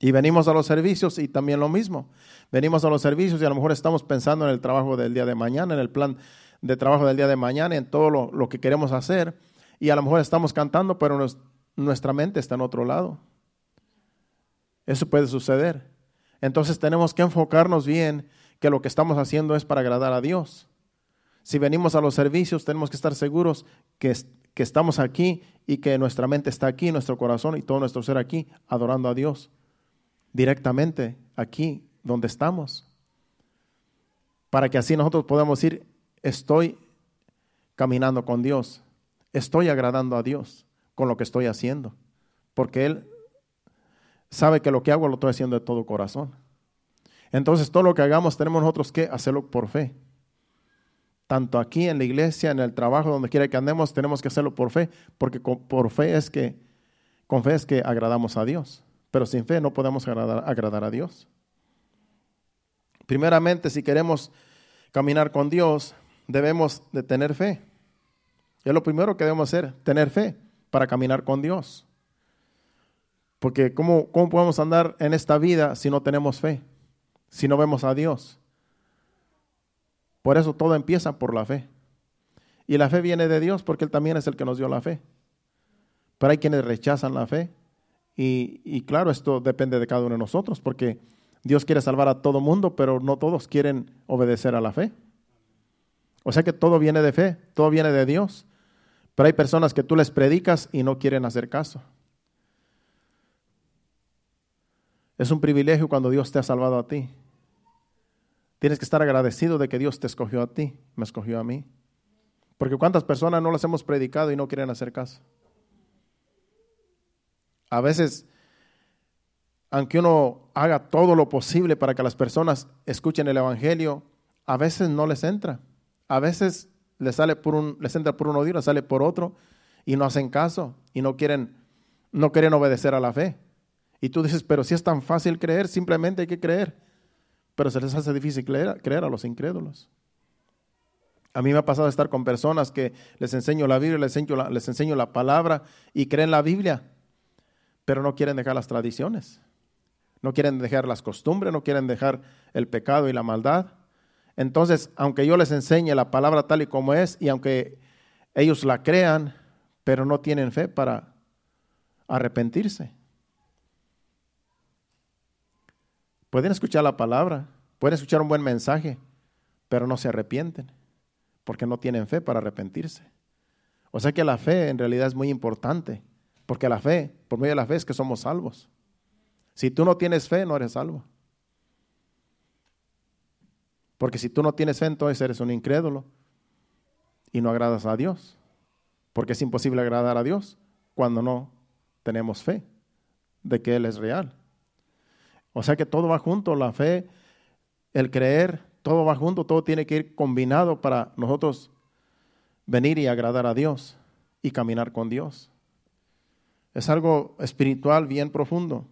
[SPEAKER 1] Y venimos a los servicios y también lo mismo. Venimos a los servicios y a lo mejor estamos pensando en el trabajo del día de mañana, en el plan de trabajo del día de mañana, en todo lo, lo que queremos hacer. Y a lo mejor estamos cantando, pero nuestra mente está en otro lado. Eso puede suceder. Entonces tenemos que enfocarnos bien que lo que estamos haciendo es para agradar a Dios. Si venimos a los servicios, tenemos que estar seguros que, que estamos aquí y que nuestra mente está aquí, nuestro corazón y todo nuestro ser aquí, adorando a Dios directamente aquí donde estamos. Para que así nosotros podamos decir, estoy caminando con Dios, estoy agradando a Dios con lo que estoy haciendo, porque Él sabe que lo que hago lo estoy haciendo de todo corazón. Entonces todo lo que hagamos tenemos nosotros que hacerlo por fe. Tanto aquí en la iglesia, en el trabajo, donde quiera que andemos, tenemos que hacerlo por fe, porque por fe es que, con fe es que agradamos a Dios, pero sin fe no podemos agradar, agradar a Dios. Primeramente, si queremos caminar con Dios, debemos de tener fe. Es lo primero que debemos hacer, tener fe para caminar con Dios. Porque ¿cómo, ¿cómo podemos andar en esta vida si no tenemos fe? Si no vemos a Dios. Por eso todo empieza por la fe. Y la fe viene de Dios porque Él también es el que nos dio la fe. Pero hay quienes rechazan la fe. Y, y claro, esto depende de cada uno de nosotros porque Dios quiere salvar a todo mundo, pero no todos quieren obedecer a la fe. O sea que todo viene de fe, todo viene de Dios. Pero hay personas que tú les predicas y no quieren hacer caso. Es un privilegio cuando Dios te ha salvado a ti. Tienes que estar agradecido de que Dios te escogió a ti, me escogió a mí. Porque cuántas personas no las hemos predicado y no quieren hacer caso. A veces, aunque uno haga todo lo posible para que las personas escuchen el Evangelio, a veces no les entra. A veces les, sale por un, les entra por un oído, sale por otro y no hacen caso y no quieren, no quieren obedecer a la fe. Y tú dices, pero si es tan fácil creer, simplemente hay que creer. Pero se les hace difícil creer, a los incrédulos. A mí me ha pasado estar con personas que les enseño la Biblia, les enseño les enseño la palabra y creen la Biblia, pero no quieren dejar las tradiciones, no quieren dejar las costumbres, no quieren dejar el pecado y la maldad. Entonces, aunque yo les enseñe la palabra tal y como es y aunque ellos la crean, pero no tienen fe para arrepentirse. Pueden escuchar la palabra, pueden escuchar un buen mensaje, pero no se arrepienten porque no tienen fe para arrepentirse. O sea que la fe en realidad es muy importante, porque la fe, por medio de la fe es que somos salvos. Si tú no tienes fe, no eres salvo. Porque si tú no tienes fe, entonces eres un incrédulo y no agradas a Dios. Porque es imposible agradar a Dios cuando no tenemos fe de que Él es real. O sea que todo va junto, la fe, el creer, todo va junto, todo tiene que ir combinado para nosotros venir y agradar a Dios y caminar con Dios. Es algo espiritual bien profundo,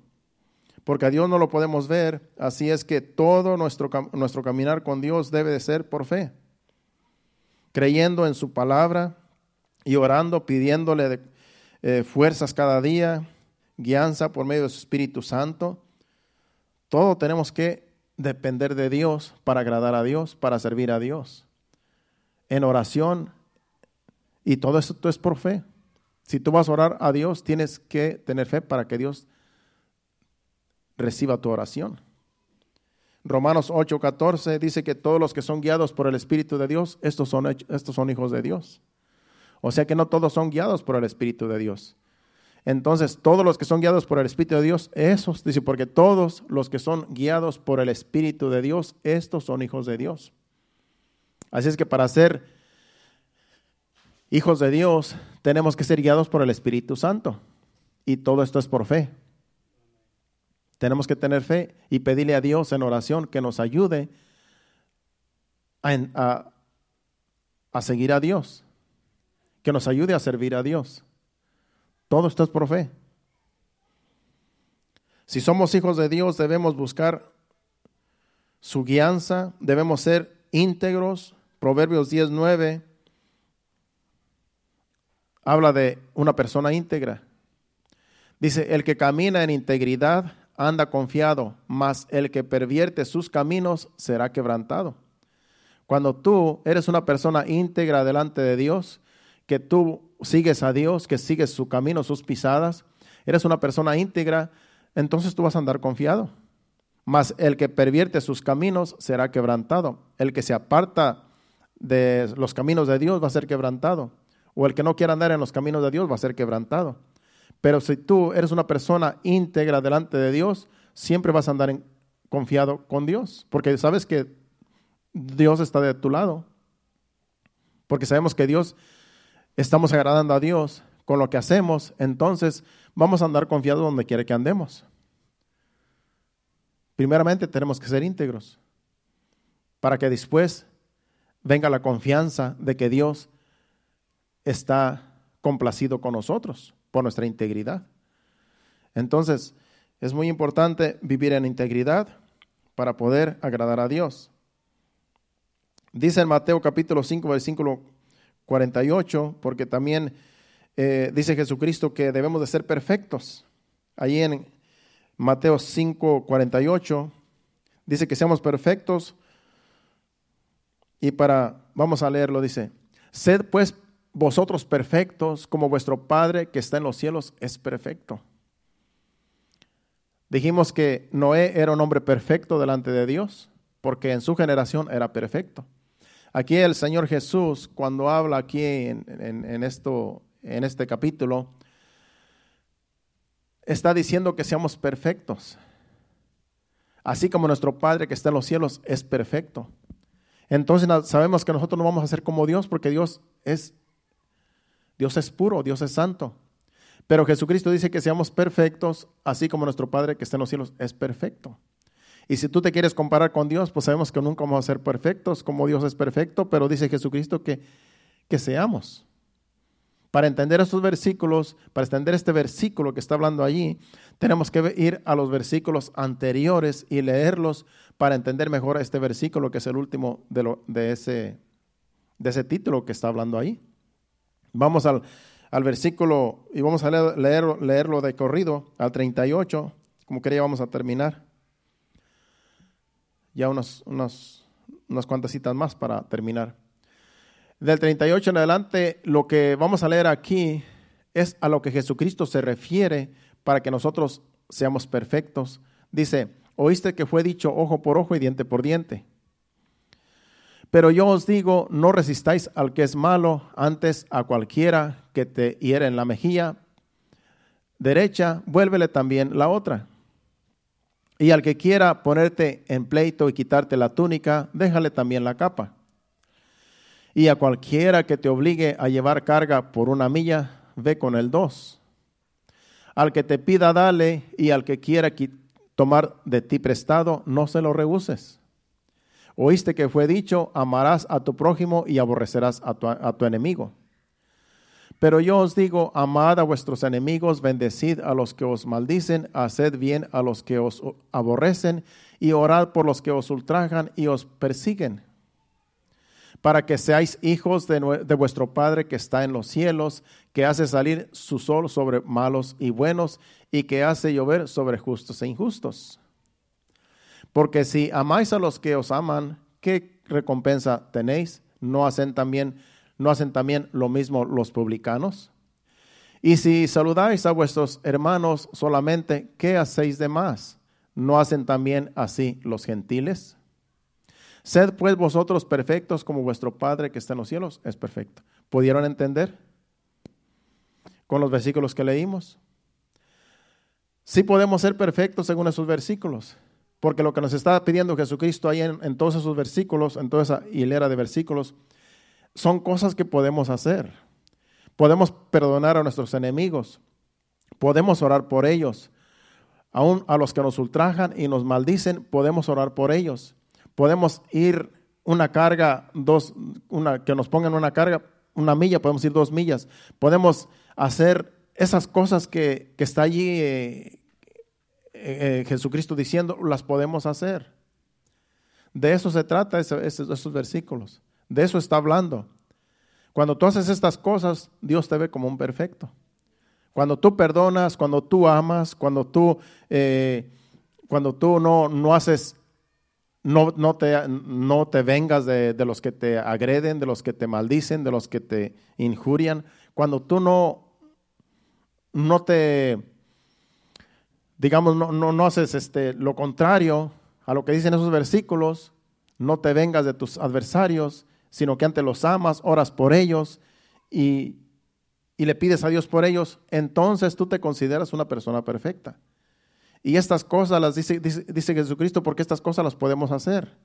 [SPEAKER 1] porque a Dios no lo podemos ver, así es que todo nuestro, nuestro caminar con Dios debe de ser por fe, creyendo en su palabra y orando, pidiéndole eh, fuerzas cada día, guianza por medio de su Espíritu Santo todo tenemos que depender de Dios para agradar a Dios, para servir a Dios. En oración, y todo esto es por fe. Si tú vas a orar a Dios, tienes que tener fe para que Dios reciba tu oración. Romanos 8:14 dice que todos los que son guiados por el Espíritu de Dios, estos son, estos son hijos de Dios. O sea que no todos son guiados por el Espíritu de Dios. Entonces, todos los que son guiados por el Espíritu de Dios, esos, dice, porque todos los que son guiados por el Espíritu de Dios, estos son hijos de Dios. Así es que para ser hijos de Dios, tenemos que ser guiados por el Espíritu Santo. Y todo esto es por fe. Tenemos que tener fe y pedirle a Dios en oración que nos ayude a, a seguir a Dios, que nos ayude a servir a Dios. Todo esto es por fe. Si somos hijos de Dios, debemos buscar su guianza, debemos ser íntegros. Proverbios 19 habla de una persona íntegra. Dice, el que camina en integridad anda confiado, mas el que pervierte sus caminos será quebrantado. Cuando tú eres una persona íntegra delante de Dios, que tú sigues a Dios, que sigues su camino, sus pisadas, eres una persona íntegra, entonces tú vas a andar confiado. Mas el que pervierte sus caminos será quebrantado. El que se aparta de los caminos de Dios va a ser quebrantado. O el que no quiera andar en los caminos de Dios va a ser quebrantado. Pero si tú eres una persona íntegra delante de Dios, siempre vas a andar confiado con Dios. Porque sabes que Dios está de tu lado. Porque sabemos que Dios, estamos agradando a Dios con lo que hacemos. Entonces vamos a andar confiados donde quiera que andemos. Primeramente tenemos que ser íntegros para que después venga la confianza de que Dios está complacido con nosotros por nuestra integridad. Entonces, es muy importante vivir en integridad para poder agradar a Dios. Dice en Mateo capítulo 5, versículo 48, porque también eh, dice Jesucristo que debemos de ser perfectos. Ahí en Mateo 5, 48, dice que seamos perfectos. Y para, vamos a leerlo, dice, sed pues vosotros perfectos como vuestro Padre que está en los cielos es perfecto. Dijimos que Noé era un hombre perfecto delante de Dios, porque en su generación era perfecto. Aquí el Señor Jesús, cuando habla aquí en, esto, en este capítulo, está diciendo que seamos perfectos. Así como nuestro Padre que está en los cielos es perfecto. Entonces sabemos que nosotros no vamos a ser como Dios porque Dios es Dios es puro, Dios es santo. Pero Jesucristo dice que seamos perfectos, así como nuestro Padre que está en los cielos es perfecto. Y si tú te quieres comparar con Dios, pues sabemos que nunca vamos a ser perfectos como Dios es perfecto, pero dice Jesucristo que, que seamos. Para entender estos versículos, para entender este versículo que está hablando allí, tenemos que ir a los versículos anteriores y leerlos para entender mejor este versículo que es el último de, lo, de, ese, de ese título que está hablando ahí. Vamos al, versículo y vamos a leer, leerlo de corrido al 38, como quería vamos a terminar. Ya unas, unas, unas cuantas citas más para terminar. Del 38 en adelante, lo que vamos a leer aquí es a lo que Jesucristo se refiere para que nosotros seamos perfectos. Dice, oíste que fue dicho ojo por ojo y diente por diente. Pero yo os digo, no resistáis al que es malo, antes a cualquiera que te hiere en la mejilla derecha, vuélvele también la otra. Y al que quiera ponerte en pleito y quitarte la túnica, déjale también la capa. Y a cualquiera que te obligue a llevar carga por una milla, ve con el dos. Al que te pida, dale, y al que quiera tomar de ti prestado, no se lo rehuses. Oíste que fue dicho, amarás a tu prójimo y aborrecerás a tu, a tu enemigo. Pero yo os digo, amad a vuestros enemigos, bendecid a los que os maldicen, haced bien a los que os aborrecen, y orad por los que os ultrajan y os persiguen para que seáis hijos de, vuestro Padre que está en los cielos, que hace salir su sol sobre malos y buenos, y que hace llover sobre justos e injustos. Porque si amáis a los que os aman, ¿qué recompensa tenéis? ¿No hacen también, no hacen también lo mismo los publicanos? Y si saludáis a vuestros hermanos solamente, ¿qué hacéis de más? ¿No hacen también así los gentiles? Sed pues vosotros perfectos como vuestro Padre que está en los cielos es perfecto. ¿Pudieron entender con los versículos que leímos? Sí podemos ser perfectos según esos versículos, porque lo que nos está pidiendo Jesucristo ahí en, todos esos versículos, en toda esa hilera de versículos, son cosas que podemos hacer. Podemos perdonar a nuestros enemigos, podemos orar por ellos, aún a los que nos ultrajan y nos maldicen, podemos orar por ellos podemos ir una carga, dos, una, que nos pongan una carga, una milla, podemos ir dos millas. Podemos hacer esas cosas que, está allí eh, eh, Jesucristo diciendo, las podemos hacer. De eso se trata esos versículos. De eso está hablando. Cuando tú haces estas cosas, Dios te ve como un perfecto. Cuando tú perdonas, cuando tú amas, cuando tú, eh, cuando tú no, no haces no, no, te, no te vengas de, los que te agreden, de los que te maldicen, de los que te injurian. Cuando tú no, no te digamos, no, no, no haces este, lo contrario a lo que dicen esos versículos, no te vengas de tus adversarios, sino que antes los amas, oras por ellos y, y le pides a Dios por ellos, entonces tú te consideras una persona perfecta. Y estas cosas las dice, dice, Jesucristo porque estas cosas las podemos hacer.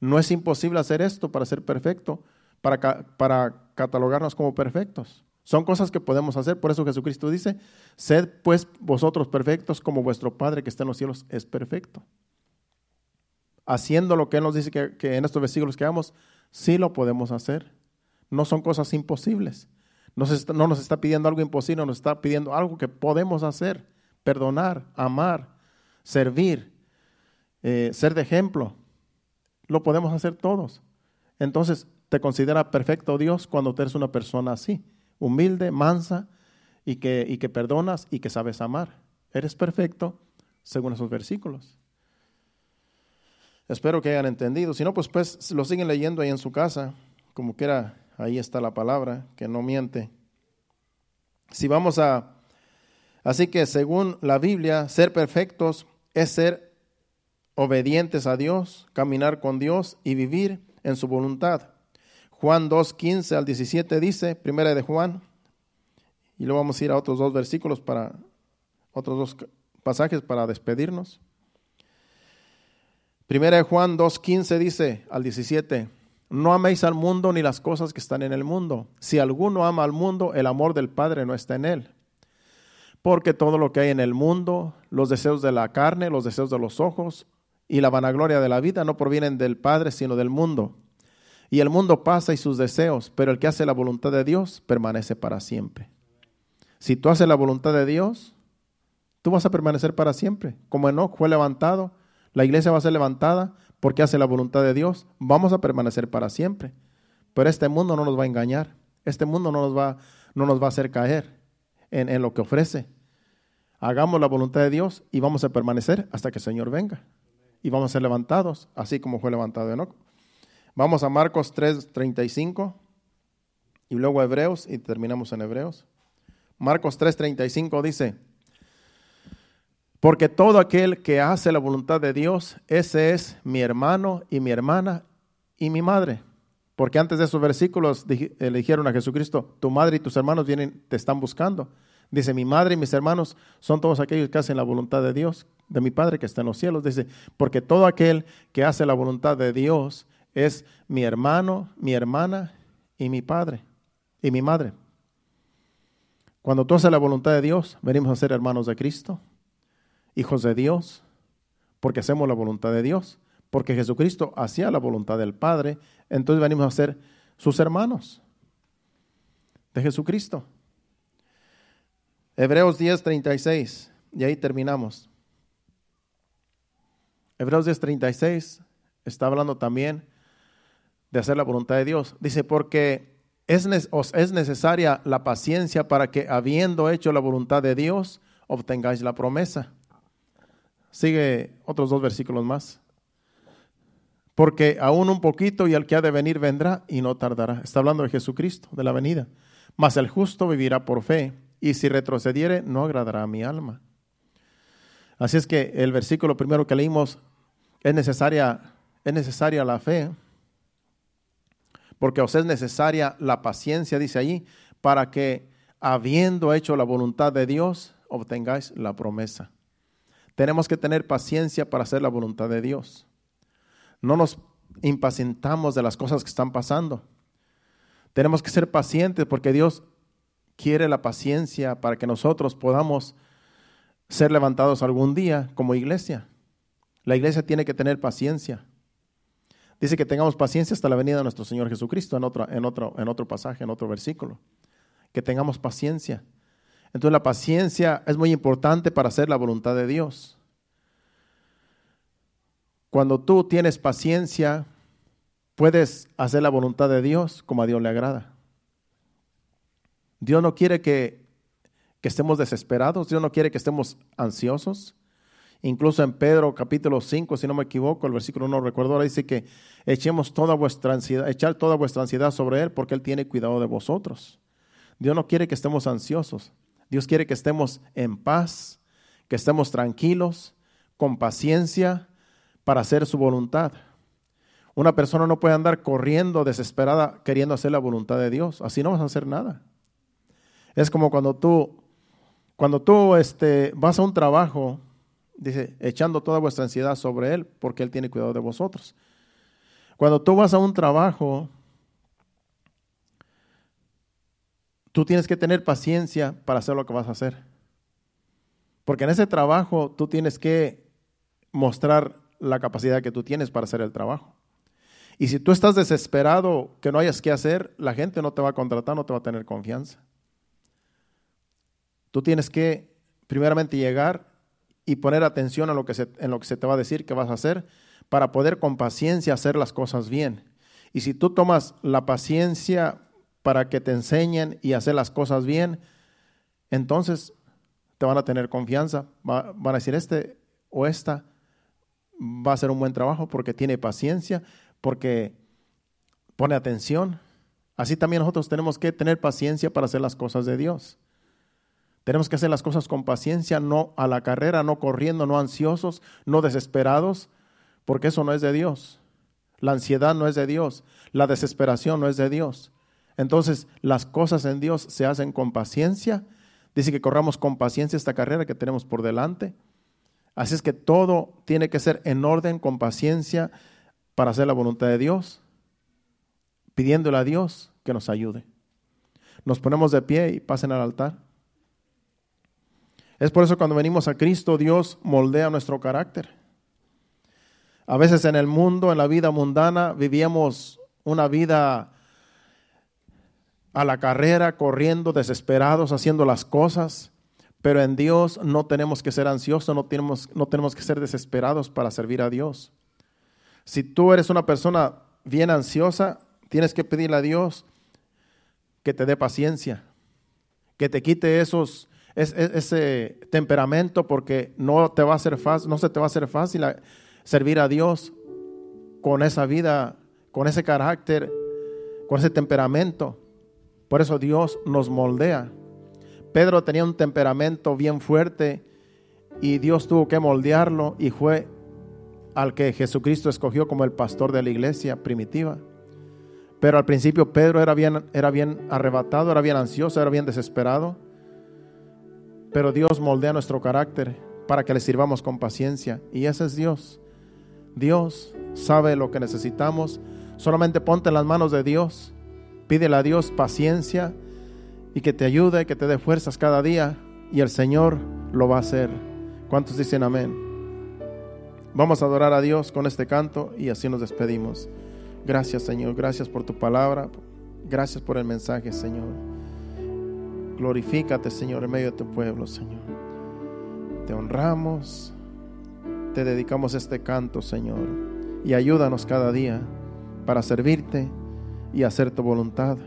[SPEAKER 1] No es imposible hacer esto para ser perfecto, para, para catalogarnos como perfectos. Son cosas que podemos hacer, por eso Jesucristo dice, sed pues vosotros perfectos como vuestro Padre que está en los cielos es perfecto. Haciendo lo que Él nos dice que, en estos versículos que vamos, sí lo podemos hacer. No son cosas imposibles. No, no nos está pidiendo algo imposible, nos está pidiendo algo que podemos hacer perdonar, amar, servir, eh, ser de ejemplo. Lo podemos hacer todos. Entonces, te considera perfecto Dios cuando eres una persona así, humilde, mansa y que, y que perdonas y que sabes amar. Eres perfecto según esos versículos. Espero que hayan entendido. Si no, pues, pues lo siguen leyendo ahí en su casa, como quiera, ahí está la palabra, que no miente. Si vamos a Así que según la Biblia, ser perfectos es ser obedientes a Dios, caminar con Dios y vivir en su voluntad. Juan 2, 15 al 17 dice, primera de Juan, y luego vamos a ir a otros dos versículos para, otros dos pasajes para despedirnos. Primera de Juan 2, 15 dice al 17, no améis al mundo ni las cosas que están en el mundo. Si alguno ama al mundo, el amor del Padre no está en él porque todo lo que hay en el mundo, los deseos de la carne, los deseos de los ojos y la vanagloria de la vida no provienen del Padre, sino del mundo. Y el mundo pasa y sus deseos, pero el que hace la voluntad de Dios permanece para siempre. Si tú haces la voluntad de Dios, tú vas a permanecer para siempre. Como Enoch fue levantado, la iglesia va a ser levantada porque hace la voluntad de Dios, vamos a permanecer para siempre. Pero este mundo no nos va a engañar, este mundo no nos va, no nos va a hacer caer en, en lo que ofrece hagamos la voluntad de Dios y vamos a permanecer hasta que el Señor venga. Y vamos a ser levantados, así como fue levantado Enoch. Vamos a Marcos 3, 35 y luego a Hebreos y terminamos en Hebreos. Marcos 3, 35 dice, porque todo aquel que hace la voluntad de Dios, ese es mi hermano y mi hermana y mi madre. Porque antes de esos versículos eh, le dijeron a Jesucristo, tu madre y tus hermanos vienen, te están buscando. Dice, mi madre y mis hermanos son todos aquellos que hacen la voluntad de Dios, de mi Padre que está en los cielos. Dice, porque todo aquel que hace la voluntad de Dios es mi hermano, mi hermana y mi padre y mi madre. Cuando tú haces la voluntad de Dios, venimos a ser hermanos de Cristo, hijos de Dios, porque hacemos la voluntad de Dios, porque Jesucristo hacía la voluntad del Padre, entonces venimos a ser sus hermanos de Jesucristo. Hebreos 10, 36, y ahí terminamos. Hebreos 10, 36 está hablando también de hacer la voluntad de Dios. Dice, porque es, es necesaria la paciencia para que, habiendo hecho la voluntad de Dios, obtengáis la promesa. Sigue otros dos versículos más. Porque aún un poquito y el que ha de venir vendrá y no tardará. Está hablando de Jesucristo, de la venida. Mas el justo vivirá por fe y si retrocediere, no agradará a mi alma. Así es que el versículo primero que leímos es necesaria, es necesaria la fe, porque os es necesaria la paciencia, dice allí, para que habiendo hecho la voluntad de Dios, obtengáis la promesa. Tenemos que tener paciencia para hacer la voluntad de Dios. No nos impacientamos de las cosas que están pasando. Tenemos que ser pacientes porque Dios quiere la paciencia para que nosotros podamos ser levantados algún día como iglesia. La iglesia tiene que tener paciencia. Dice que tengamos paciencia hasta la venida de nuestro Señor Jesucristo en otro, en otro, en otro pasaje, en otro versículo. Que tengamos paciencia. Entonces la paciencia es muy importante para hacer la voluntad de Dios. Cuando tú tienes paciencia, puedes hacer la voluntad de Dios como a Dios le agrada. Dios no quiere que, estemos desesperados, Dios no quiere que estemos ansiosos. Incluso en Pedro capítulo 5, si no me equivoco, el versículo no recuerdo, ahora dice que echemos toda vuestra ansiedad, echar toda vuestra ansiedad sobre Él porque Él tiene cuidado de vosotros. Dios no quiere que estemos ansiosos, Dios quiere que estemos en paz, que estemos tranquilos, con paciencia, para hacer su voluntad. Una persona no puede andar corriendo desesperada queriendo hacer la voluntad de Dios. Así no vas a hacer nada. Es como cuando tú, cuando tú este, vas a un trabajo, dice, echando toda vuestra ansiedad sobre Él, porque Él tiene cuidado de vosotros. Cuando tú vas a un trabajo, tú tienes que tener paciencia para hacer lo que vas a hacer. Porque en ese trabajo tú tienes que mostrar la capacidad que tú tienes para hacer el trabajo. Y si tú estás desesperado que no hayas que hacer, la gente no te va a contratar, no te va a tener confianza. Tú tienes que primeramente llegar y poner atención a lo que se, en lo que se te va a decir que vas a hacer para poder con paciencia hacer las cosas bien. Y si tú tomas la paciencia para que te enseñen y hacer las cosas bien, entonces te van a tener confianza, van a decir este o esta va a hacer un buen trabajo porque tiene paciencia, porque pone atención. Así también nosotros tenemos que tener paciencia para hacer las cosas de Dios. Tenemos que hacer las cosas con paciencia, no a la carrera, no corriendo, no ansiosos, no desesperados, porque eso no es de Dios. La ansiedad no es de Dios, la desesperación no es de Dios. Entonces, las cosas en Dios se hacen con paciencia. Dice que corramos con paciencia esta carrera que tenemos por delante. Así es que todo tiene que ser en orden, con paciencia, para hacer la voluntad de Dios, pidiéndole a Dios que nos ayude. Nos ponemos de pie y pasen al altar. Es por eso cuando venimos a Cristo, Dios moldea nuestro carácter. A veces en el mundo, en la vida mundana, vivíamos una vida a la carrera, corriendo, desesperados, haciendo las cosas. Pero en Dios no tenemos que ser ansiosos, no tenemos, no tenemos que ser desesperados para servir a Dios. Si tú eres una persona bien ansiosa, tienes que pedirle a Dios que te dé paciencia, que te quite esos, ese temperamento, porque no, te va a ser fácil, no se te va a hacer fácil servir a Dios con esa vida, con ese carácter, con ese temperamento. Por eso Dios nos moldea. Pedro tenía un temperamento bien fuerte y Dios tuvo que moldearlo y fue al que Jesucristo escogió como el pastor de la iglesia primitiva. Pero al principio Pedro era bien, era bien arrebatado, era bien ansioso, era bien desesperado. Pero Dios moldea nuestro carácter para que le sirvamos con paciencia. Y ese es Dios. Dios sabe lo que necesitamos. Solamente ponte en las manos de Dios. Pídele a Dios paciencia y que te ayude, que te dé fuerzas cada día. Y el Señor lo va a hacer. ¿Cuántos dicen amén? Vamos a adorar a Dios con este canto y así nos despedimos. Gracias Señor, gracias por tu palabra, gracias por el mensaje Señor. Glorifícate Señor en medio de tu pueblo Señor. Te honramos, te dedicamos este canto Señor y ayúdanos cada día para servirte y hacer tu voluntad,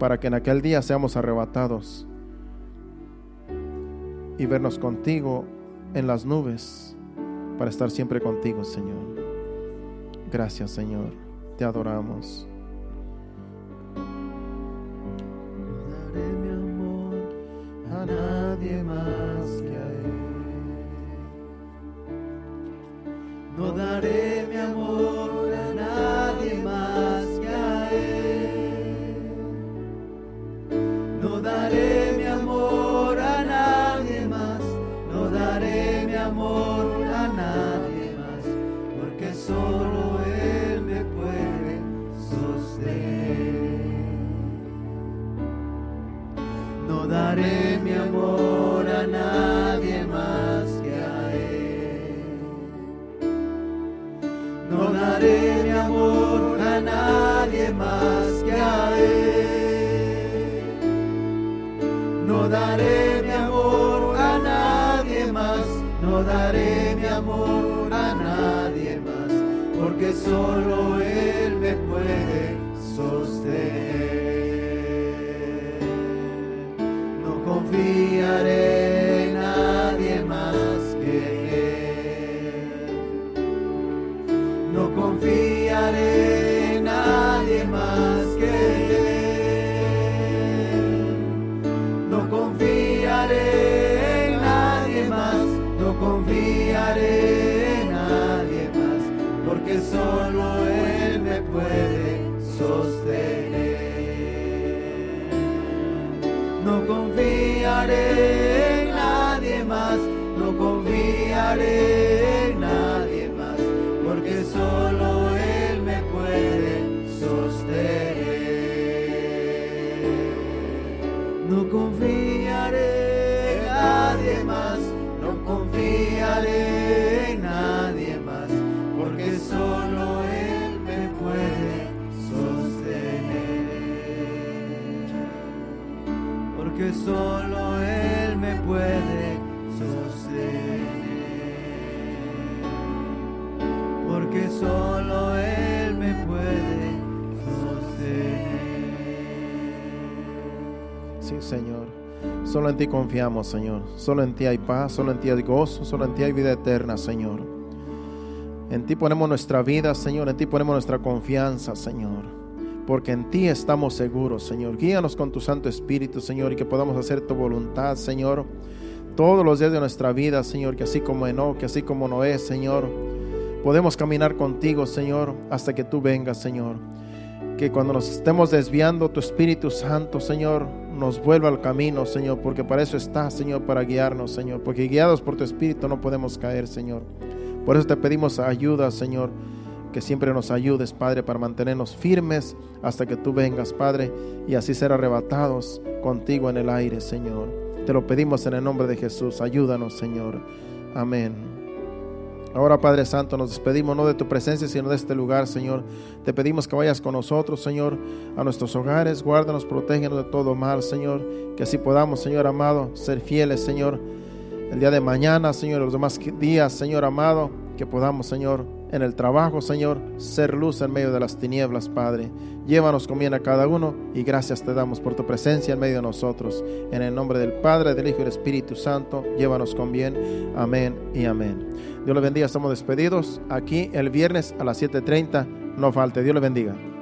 [SPEAKER 1] para que en aquel día seamos arrebatados y vernos contigo en las nubes para estar siempre contigo, Señor. Gracias, Señor. Te adoramos.
[SPEAKER 2] Daré mi amor a nadie más que a Él. No daré mi amor solo Él me puede sostener. No confiaré confiaré en nadie más, porque solo Él me puede sostener. No confiaré en nadie más, no confiaré en nadie más, porque solo Él me puede sostener. Porque solo
[SPEAKER 1] Señor. Solo en ti confiamos, Señor. Solo en ti hay paz, solo en ti hay gozo, solo en ti hay vida eterna, Señor. En ti ponemos nuestra vida, Señor. En ti ponemos nuestra confianza, Señor. Porque en ti estamos seguros, Señor. Guíanos con tu Santo Espíritu, Señor, y que podamos hacer tu voluntad, Señor. Todos los días de nuestra vida, Señor, que así como Enoch, que así como Noé, Señor, podemos caminar contigo, Señor, hasta que tú vengas, Señor. Que cuando nos estemos desviando, tu Espíritu Santo, Señor, nos vuelva al camino, Señor, porque para eso está, Señor, para guiarnos, Señor. Porque guiados por tu Espíritu no podemos caer, Señor. Por eso te pedimos ayuda, Señor, que siempre nos ayudes, Padre, para mantenernos firmes hasta que tú vengas, Padre, y así ser arrebatados contigo en el aire, Señor. Te lo pedimos en el nombre de Jesús. Ayúdanos, Señor. Amén. Ahora, Padre Santo, nos despedimos no de tu presencia, sino de este lugar, Señor. Te pedimos que vayas con nosotros, Señor, a nuestros hogares. Guárdanos, protégenos de todo mal, Señor. Que así podamos, Señor amado, ser fieles, Señor. El día de mañana, Señor, los demás días, Señor amado, que podamos, Señor, en el trabajo, Señor, ser luz en medio de las tinieblas, Padre. Llévanos con bien a cada uno y gracias te damos por tu presencia en medio de nosotros. En el nombre del Padre, del Hijo y del Espíritu Santo, llévanos con bien. Amén y amén. Dios le bendiga, estamos despedidos aquí el viernes a las 7.30. No falte, Dios le bendiga.